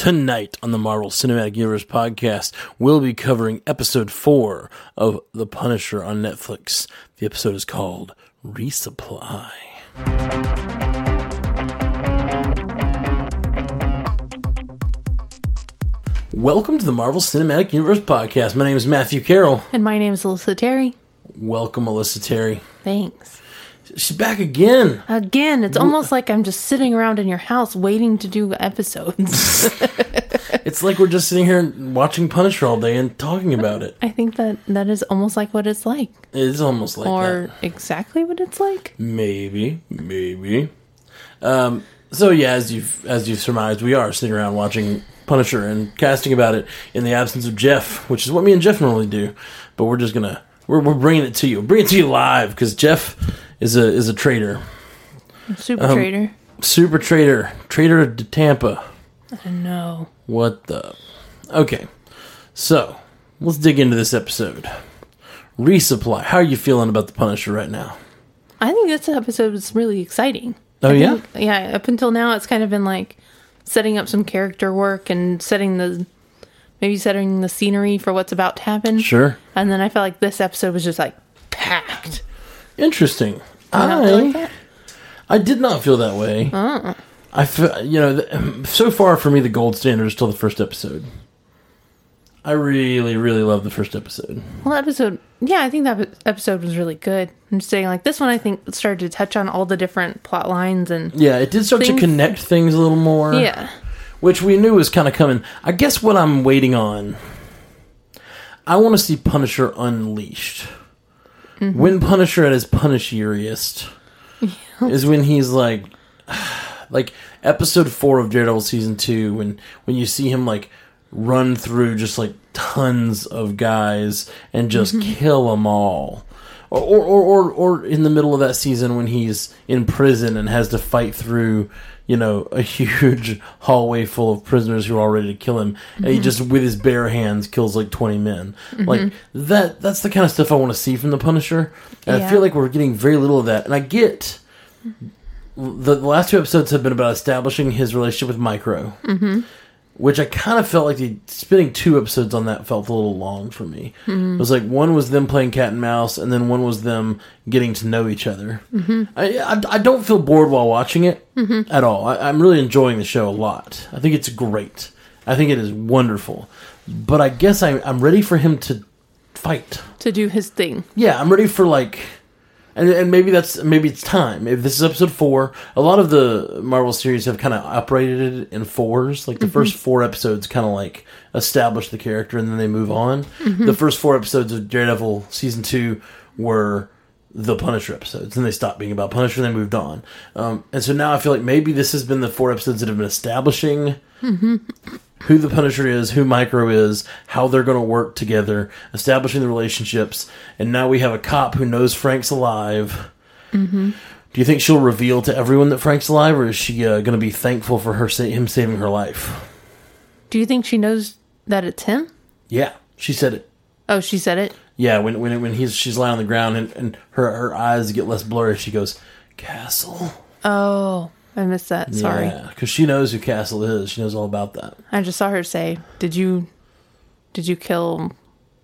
Tonight on the Marvel Cinematic Universe podcast, we'll be covering episode four of The Punisher on Netflix. The episode is called Resupply. Welcome to the Marvel Cinematic Universe podcast. My name is Matthew Carroll. And my name is Alyssa Terry. Welcome, Alyssa Terry. Thanks. She's back again. Again, it's almost like I'm just sitting around in your house waiting to do episodes. It's like we're just sitting here watching Punisher all day and talking about it. I think that that is almost like what it's like, It is almost like or that. exactly what it's like. Maybe, maybe. Um, so yeah, as you've as you've surmised, we are sitting around watching Punisher and casting about it in the absence of Jeff, which is what me and Jeff normally do. But we're just gonna we're, we're bringing it to you, bring it to you live because Jeff is a is a traitor, Super Um, trader. super traitor, traitor to Tampa. I know. What the? Okay, so let's dig into this episode. Resupply. How are you feeling about the Punisher right now? I think this episode was really exciting. Oh I yeah, think- yeah. Up until now, it's kind of been like setting up some character work and setting the maybe setting the scenery for what's about to happen. sure. And then I felt like this episode was just like packed. Interesting. Not like I? I did not feel that way. Oh. I feel, you know, so far for me, the gold standard is still the first episode. I really, really love the first episode. Well, that episode, yeah, I think that episode was really good. I'm just saying, like this one, I think started to touch on all the different plot lines and Yeah, it did start to connect things a little more. yeah, which we knew was kind of coming. I guess what I'm waiting on, I want to see Punisher unleashed. Mm-hmm. When Punisher at his punishiest is when he's like, like episode four of Daredevil season two, when when you see him like run through just like tons of guys and just mm-hmm. kill them all. Or, or, or, or, or in the middle of that season when he's in prison and has to fight through, you know, a huge hallway full of prisoners who are all ready to kill him, and he mm-hmm. just with his bare hands kills like twenty men. Mm-hmm. Like that. That's the kind of stuff I want to see from the Punisher, and I Yeah. feel like we're getting very little of that. And I get the, the last two episodes have been about establishing his relationship with Micro, mm-hmm. Which I kind of felt like the spending two episodes on that felt a little long for me. Mm-hmm. It was like one was them playing cat and mouse, and then one was them getting to know each other. Mm-hmm. I, I I don't feel bored while watching it mm-hmm. at all. I, I'm really enjoying the show a lot. I think it's great. I think it is wonderful. But I guess I, I'm ready for him to fight. to do his thing. Yeah, I'm ready for like, and and maybe that's maybe it's time. If this is episode four, a lot of the Marvel series have kind of operated in fours. Like the mm-hmm. first four episodes, kind of like establish the character, and then they move on. Mm-hmm. The first four episodes of Daredevil season two were the Punisher episodes, and they stopped being about Punisher, and they moved on. Um, and so now I feel like maybe this has been the four episodes that have been establishing mm-hmm. Who the Punisher is, who Micro is, how they're going to work together, establishing the relationships, and now we have a cop who knows Frank's alive. Mm-hmm. Do you think she'll reveal to everyone that Frank's alive, or is she uh, going to be thankful for her sa- him saving her life? Do you think she knows that it's him? Yeah, she said it. Oh, she said it. Yeah, when when when he's she's lying on the ground and, and her her eyes get less blurry, she goes, "Castle." Oh, I missed that. Sorry, Yeah, because she knows who Castle is. She knows all about that. I just saw her say, "Did you, did you kill?"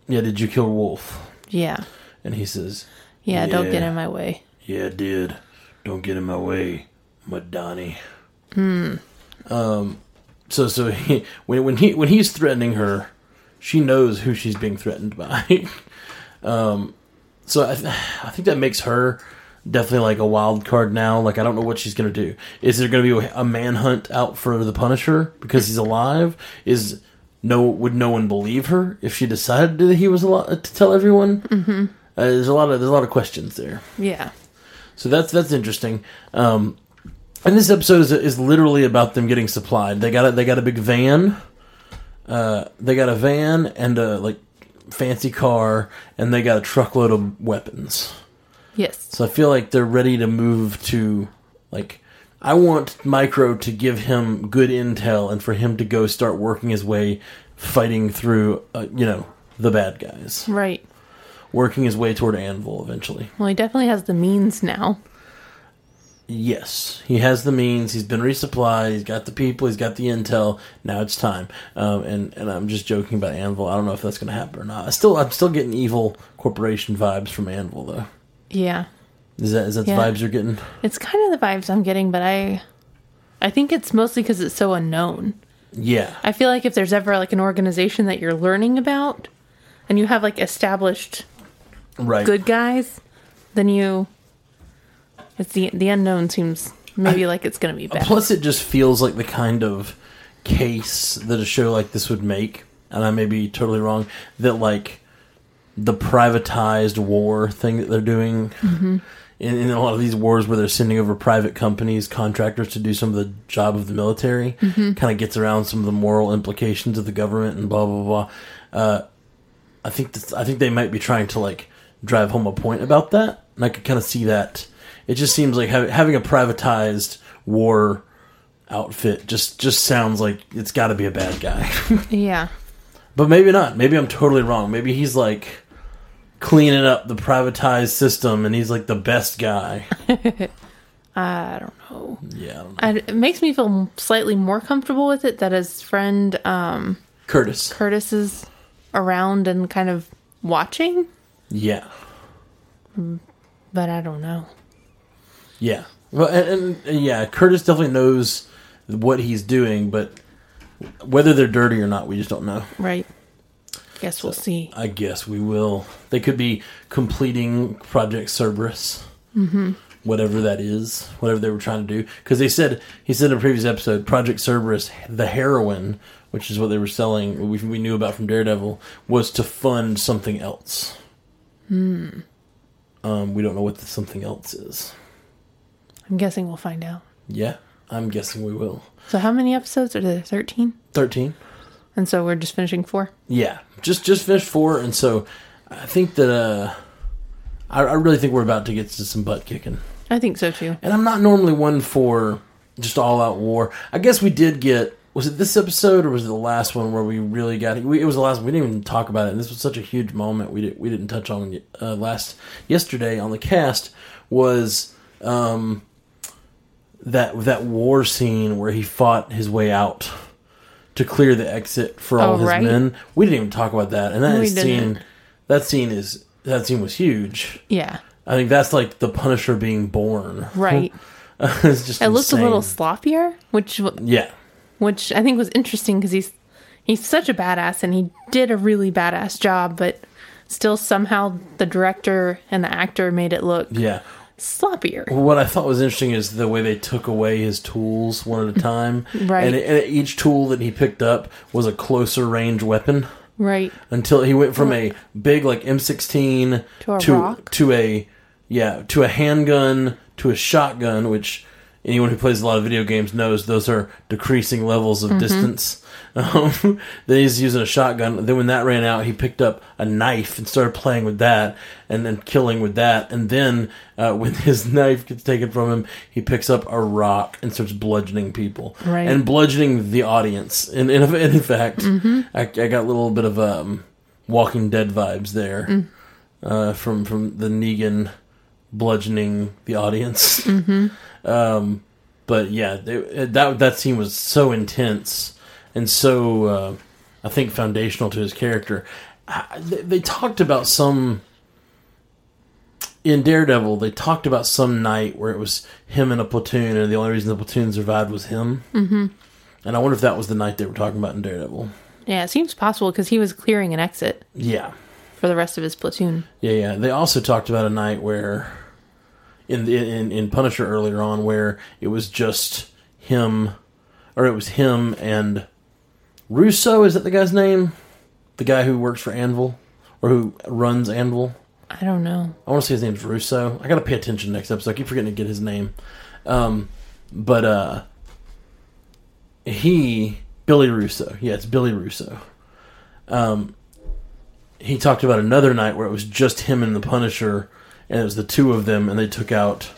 Yeah, did you kill Wolf? Yeah, And he says, yeah. Don't get in my way. Yeah, I did. Don't get in my way, Madani. Hmm. Um. So so he, when when he when he's threatening her, she knows who she's being threatened by. um. So I th- I think that makes her definitely like a wild card now. Like I don't know what she's gonna do. Is there gonna be a manhunt out for the Punisher because he's alive? Is no would no one believe her if she decided that he was alive to tell everyone? Mm-hmm. Uh, there's a lot of there's a lot of questions there. Yeah, So that's that's interesting. Um, and this episode is, is literally about them getting supplied. They got a, they got a big van. Uh, they got a van and a like fancy car, and they got a truckload of weapons. Yes, So I feel like they're ready to move to like. I want Micro to give him good intel and for him to go start working his way, fighting through, uh, you know, the bad guys, right. working his way toward Anvil eventually. Well, he definitely has the means now. Yes, he has the means. He's been resupplied. He's got the people. He's got the intel. Now it's time. Um, and and I'm just joking about Anvil. I don't know if that's going to happen or not. I still I'm still getting evil corporation vibes from Anvil though. Yeah. Is that is that Yeah. the vibes you're getting? It's kind of the vibes I'm getting, but I I think it's mostly cuz it's so unknown. Yeah, I feel like if there's ever like an organization that you're learning about and you have like established right. good guys, then you it's the the unknown seems maybe like it's going to be bad. Plus, it just feels like the kind of case that a show like this would make, and I may be totally wrong. That like the privatized war thing that they're doing in, in a lot of these wars where they're sending over private companies, contractors to do some of the job of the military, kind of gets around some of the moral implications of the government and blah blah blah. Uh, I think that's, I think they might be trying to like drive home a point about that, and I could kind of see that. It just seems like ha- having a privatized war outfit just just sounds like it's got to be a bad guy, yeah. but maybe not. Maybe I'm totally wrong. Maybe he's like cleaning up the privatized system, and he's like the best guy. I don't know. Yeah, I don't know. I, it makes me feel slightly more comfortable with it that his friend um, Curtis. Curtis is around and kind of watching, Yeah, but I don't know. yeah. Well, and, and, and yeah, Curtis definitely knows what he's doing, but whether they're dirty or not, we just don't know. Right. Guess we'll see. I guess we will. They could be completing Project Cerberus, mm-hmm. whatever that is, whatever they were trying to do. Because they said he said in a previous episode, Project Cerberus, the heroin, which is what they were selling, we, we knew about from Daredevil, was to fund something else. Hmm. Um, we don't know what the something else is. I'm guessing we'll find out. Yeah, I'm guessing we will. So how many episodes are there? 13? Thirteen. And so we're just finishing four? Yeah, just just finished four, and so I think that uh, I, I really think we're about to get to some butt kicking. I think so too. And I'm not normally one for just all out war. I guess we did get. Was it this episode or was it the last one where we really got? We, it was the last. one. We didn't even talk about it. And this was such a huge moment. We did. We didn't touch on uh, last yesterday on the cast was um, that that war scene where he fought his way out to clear the exit for all Oh, his right. men. We didn't even talk about that. And that scene, that scene is that scene was huge. Yeah. I think that's like the Punisher being born. Right. it's just It looked a little sloppier, which Yeah, which I think was interesting because he's he's such a badass and he did a really badass job, but still somehow the director and the actor made it look yeah. Sloppier. What I thought was interesting is the way they took away his tools one at a time. Right. And, and each tool that he picked up was a closer range weapon Right. until he went from a big like M16 To a to to a yeah to a handgun to a shotgun, which anyone who plays a lot of video games knows those are decreasing levels Mm-hmm. of distance. Um, then he's using a shotgun. Then when that ran out, he picked up a knife and started playing with that, and then killing with that. And then uh, when his knife gets taken from him, he picks up a rock and starts bludgeoning people, Right. and bludgeoning the audience. And, and in fact, Mm-hmm. I, I got a little bit of um, Walking Dead vibes there Mm. uh, from from the Negan bludgeoning the audience. Mm-hmm. um, but yeah, they, that that scene was so intense and so uh, I think foundational to his character. I, they, they talked about some in Daredevil. They talked about some night where it was him in a platoon, and the only reason the platoon survived was him. Mm-hmm. And I wonder if that was the night they were talking about in Daredevil. Yeah, it seems possible because he was clearing an exit Yeah, for the rest of his platoon. Yeah, yeah. They also talked about a night where, in the in in Punisher earlier on, where it was just him, or it was him and Russo. Is that the guy's name? The guy who works for Anvil or who runs Anvil. I don't know. I want to say his name's Russo. I got to pay attention next episode. I keep forgetting to get his name. Um, but uh, he Billy Russo. Yeah, it's Billy Russo. Um, he talked about another night where it was just him and the Punisher, and it was the two of them, and they took out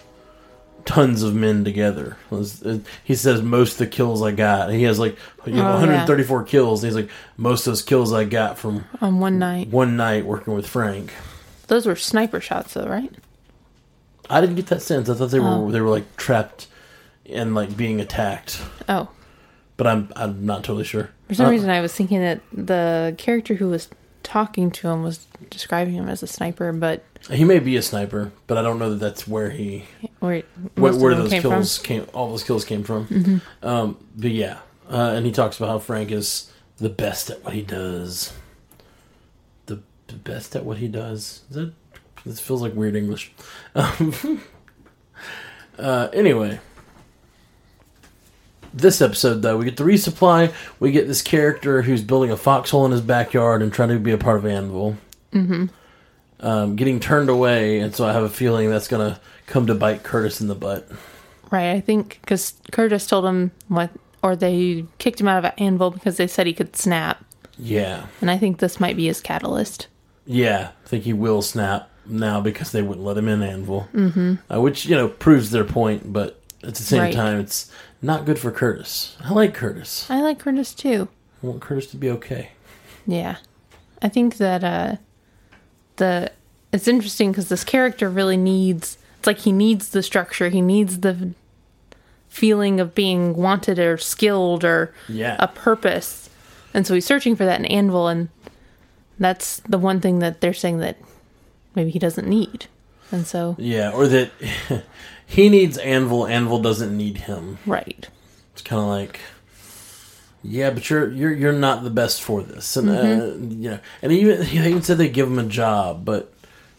tons of men together. It- he says most of the kills I got. He has like you know, Oh, 134 kills. And he's like most of those kills I got from On one night. one night working with Frank. Those were sniper shots, though, right? I didn't get that sense. I thought they were Oh. they were like trapped and like being attacked, Oh, but I'm I'm not totally sure. for some Uh, reason I was thinking that the character who was talking to him was describing him as a sniper, but he may be a sniper, but I don't know that that's where he where where, where those came kills from. came all those kills came from. Mm-hmm. Um, but yeah, uh, and he talks about how Frank is the best at what he does. The, the best at what he does. Is that this feels like weird English. Um, uh, anyway, this episode though, we get the resupply. We get this character who's building a foxhole in his backyard and trying to be a part of Anvil. Mm-hmm. Um, getting turned away, and so I have a feeling that's gonna come to bite Curtis in the butt. Right, I think because Curtis told him what, or they kicked him out of Anvil because they said he could snap, Yeah, and I think this might be his catalyst. yeah. I think he will snap now because they wouldn't let him in Anvil, mm-hmm. uh, which you know proves their point. But at the same Right. time, it's not good for Curtis. I like Curtis. I like Curtis too. I want Curtis to be okay. Yeah, I think that uh, the it's interesting because this character really needs. It's like he needs the structure. He needs the feeling of being wanted or skilled or Yeah, a purpose, and so he's searching for that in Anvil, and that's the one thing that they're saying that maybe he doesn't need, and so yeah, or that he needs Anvil. Anvil doesn't need him. right, It's kind of like, yeah, but you're you're you're not the best for this, and uh, you know, and even he even said they give him a job, but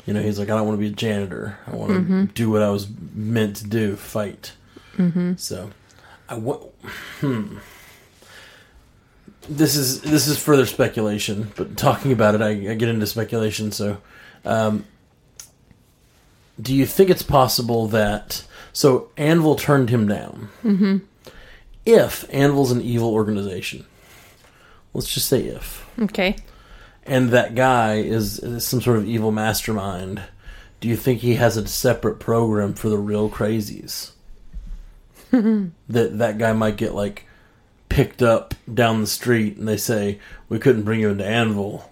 you know, he's like, I don't want to be a janitor. I want to do what I was meant to do, fight. Mm-hmm. So, I wa- hmm. This is this is further speculation, but talking about it, I, I get into speculation. So, um, do you think it's possible that so Anvil turned him down? If Anvil's an evil organization, let's just say if, okay, and that guy is, is some sort of evil mastermind, do you think he has a separate program for the real crazies? that that guy might get like picked up down the street, and they say we couldn't bring you into Anvil.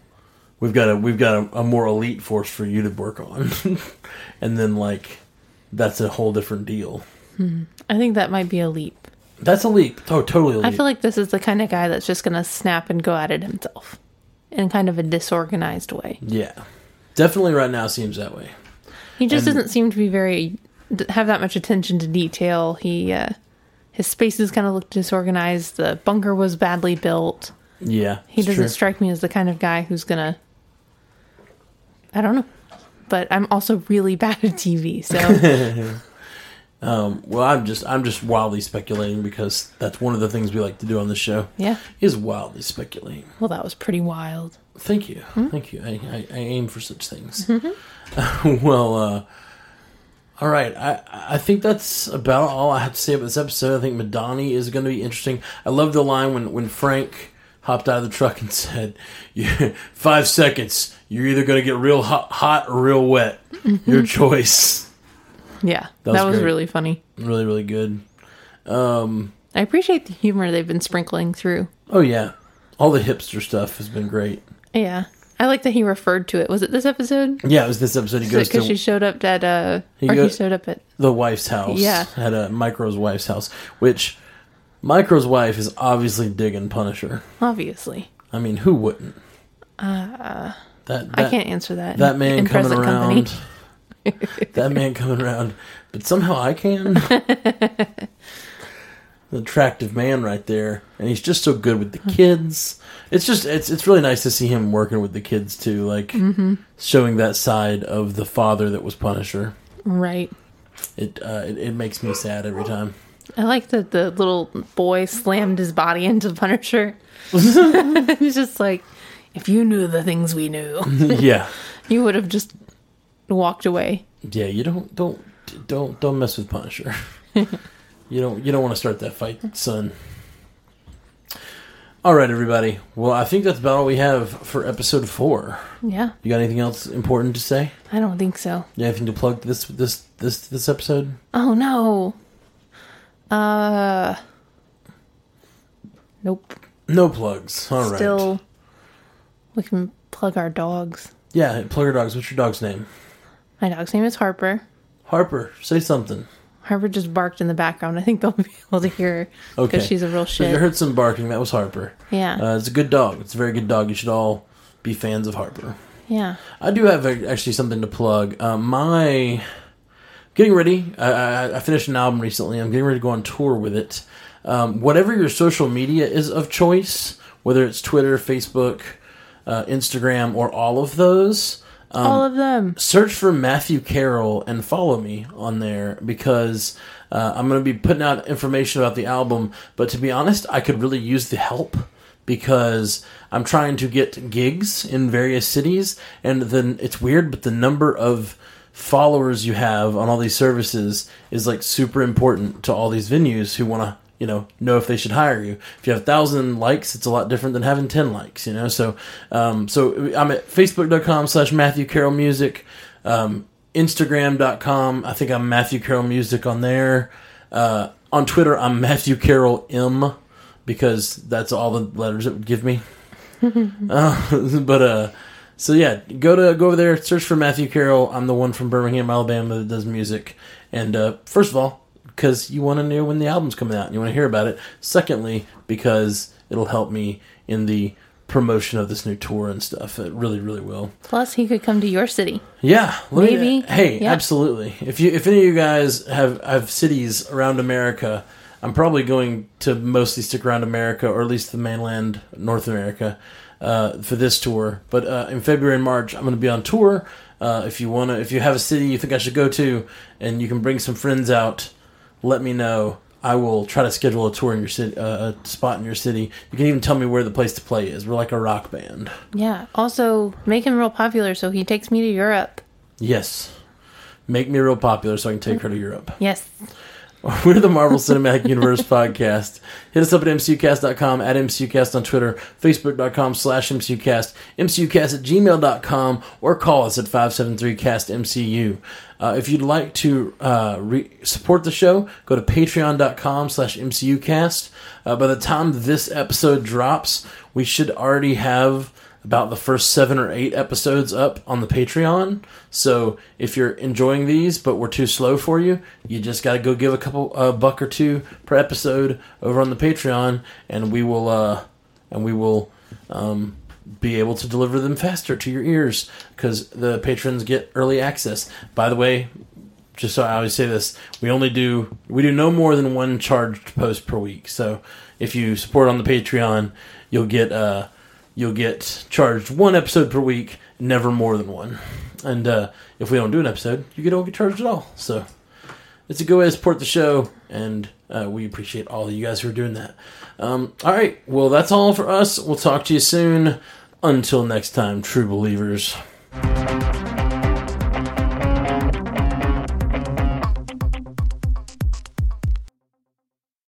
We've got a we've got a, a more elite force for you to work on, and then like that's a whole different deal. Hmm. I think that might be a leap. That's a leap. Oh, totally a leap. I feel like this is the kind of guy that's just gonna snap and go at it himself, in kind of a disorganized way. Yeah, definitely. Right now seems that way. He just And- doesn't seem to be very have that much attention to detail. He uh, his spaces kind of look disorganized. The bunker was badly built. Yeah, He doesn't true. strike me as the kind of guy who's gonna. I don't know, but I'm also really bad at TV, so Um, well, I'm just I'm just wildly speculating because that's one of the things we like to do on the show yeah. is wildly speculating. Well, that was pretty wild. Thank you, Hmm? thank you. I, I, I aim for such things. Mm-hmm. well, uh, all right. I I think that's about all I have to say about this episode. I think Madani is going to be interesting. I love the line when when Frank hopped out of the truck and said, "You five seconds. You're either going to get real hot, hot or real wet. Mm-hmm. Your choice." Yeah, That that was was, really funny. Really, really good. Um, I appreciate the humor they've been sprinkling through. Oh yeah, all the hipster stuff has been great. Yeah, I like that he referred to it. Was it this episode? Yeah, it was this episode. He goes Because she showed up at uh, He or go- he showed up at the wife's house. Yeah. at a Micro's wife's house, which Micro's wife is obviously digging Punisher. obviously. I mean, who wouldn't? Uh, that, I can't answer that. that man in coming around. company. that man coming around, but somehow I can. the attractive man right there, and he's just so good with the kids. It's just it's it's really nice to see him working with the kids too, like Mm-hmm. showing that side of the father that was Punisher. Right. It uh, it, it makes me sad every time. I like that the little boy slammed his body into Punisher. He's just like, if you knew the things we knew, yeah, you would have just walked away. yeah. You don't don't don't don't mess with Punisher. you don't you don't want to start that fight, son. All right, everybody. Well, I think that's about all we have for episode four. Yeah, You got anything else important to say? I don't think so. You have anything to plug this this this this episode? Oh no. Uh. Nope. No plugs. All right. Still, we can plug our dogs. Yeah, plug your dogs. What's your dog's name? My dog's name is Harper. Harper, say something. Harper just barked in the background. I think they'll be able to hear her because Okay. she's a real So if you heard some barking, that was Harper. Yeah, Uh, it's a good dog. It's a very good dog. You should all be fans of Harper. yeah. I do have actually something to plug. Uh, my getting ready. I, I, I finished an album recently. I'm getting ready to go on tour with it. Um, whatever your social media is of choice, whether it's Twitter, Facebook, uh, Instagram, or all of those, All of them. search for Matthew Carroll and follow me on there because uh, I'm going to be putting out information about the album. But to be honest, I could really use the help because I'm trying to get gigs in various cities, and then it's weird, but the number of followers you have on all these services is like super important to all these venues who want to you know know if they should hire you if you have a thousand likes it's a lot different than having 10 likes you know so um, so i'm at facebook.com slash matthew carroll music um, instagram.com i think i'm matthew carroll music on there uh, on twitter i'm matthew carroll m because that's all the letters it would give me uh, but uh so yeah, go to go over there, search for Matthew Carroll. I'm the one from Birmingham, Alabama that does music. And uh, first of all, because you want to know when the album's coming out and you want to hear about it. Secondly, because it'll help me in the promotion of this new tour and stuff. It really, really will. Plus, he could come to your city. Yeah, let me- Maybe. hey, Yeah. absolutely. If you if any of you guys have have cities around America, I'm probably going to mostly stick around America or at least the mainland North America uh, for this tour. But uh, in February and March, I'm going to be on tour. Uh, if you wanna, if you have a city you think I should go to, and you can bring some friends out, let me know. I will try to schedule a tour in your city, uh, a spot in your city. You can even tell me where the place to play is. We're like a rock band. Yeah. Also, make him real popular so he takes me to Europe. Yes, make me real popular so I can take her to Europe. Yes. We're the Marvel Cinematic Universe podcast. Hit us up at mcucast.com, at mcucast on Twitter, facebook.com slash mcucast, mcucast at gmail.com, or call us at 573-CAST-MCU. Uh, if you'd like to uh, re- support the show, go to patreon.com slash mcucast. Uh, by the time this episode drops, we should already have about the first seven or eight episodes up on the Patreon. So if you're enjoying these, but we're too slow for you, you just got to go give a couple a buck or two per episode over on the Patreon, and we will uh, and we will um, be able to deliver them faster to your ears because the patrons get early access. By the way, just so I always say this, we only do we do no more than one charged post per week. So if you support on the Patreon, you'll get uh you'll get charged one episode per week, never more than one. And uh, if we don't do an episode, you don't get charged at all. So it's a good way to support the show, and uh, we appreciate all of you guys who are doing that. Um, all right, well that's all for us. We'll talk to you soon. Until next time, true believers.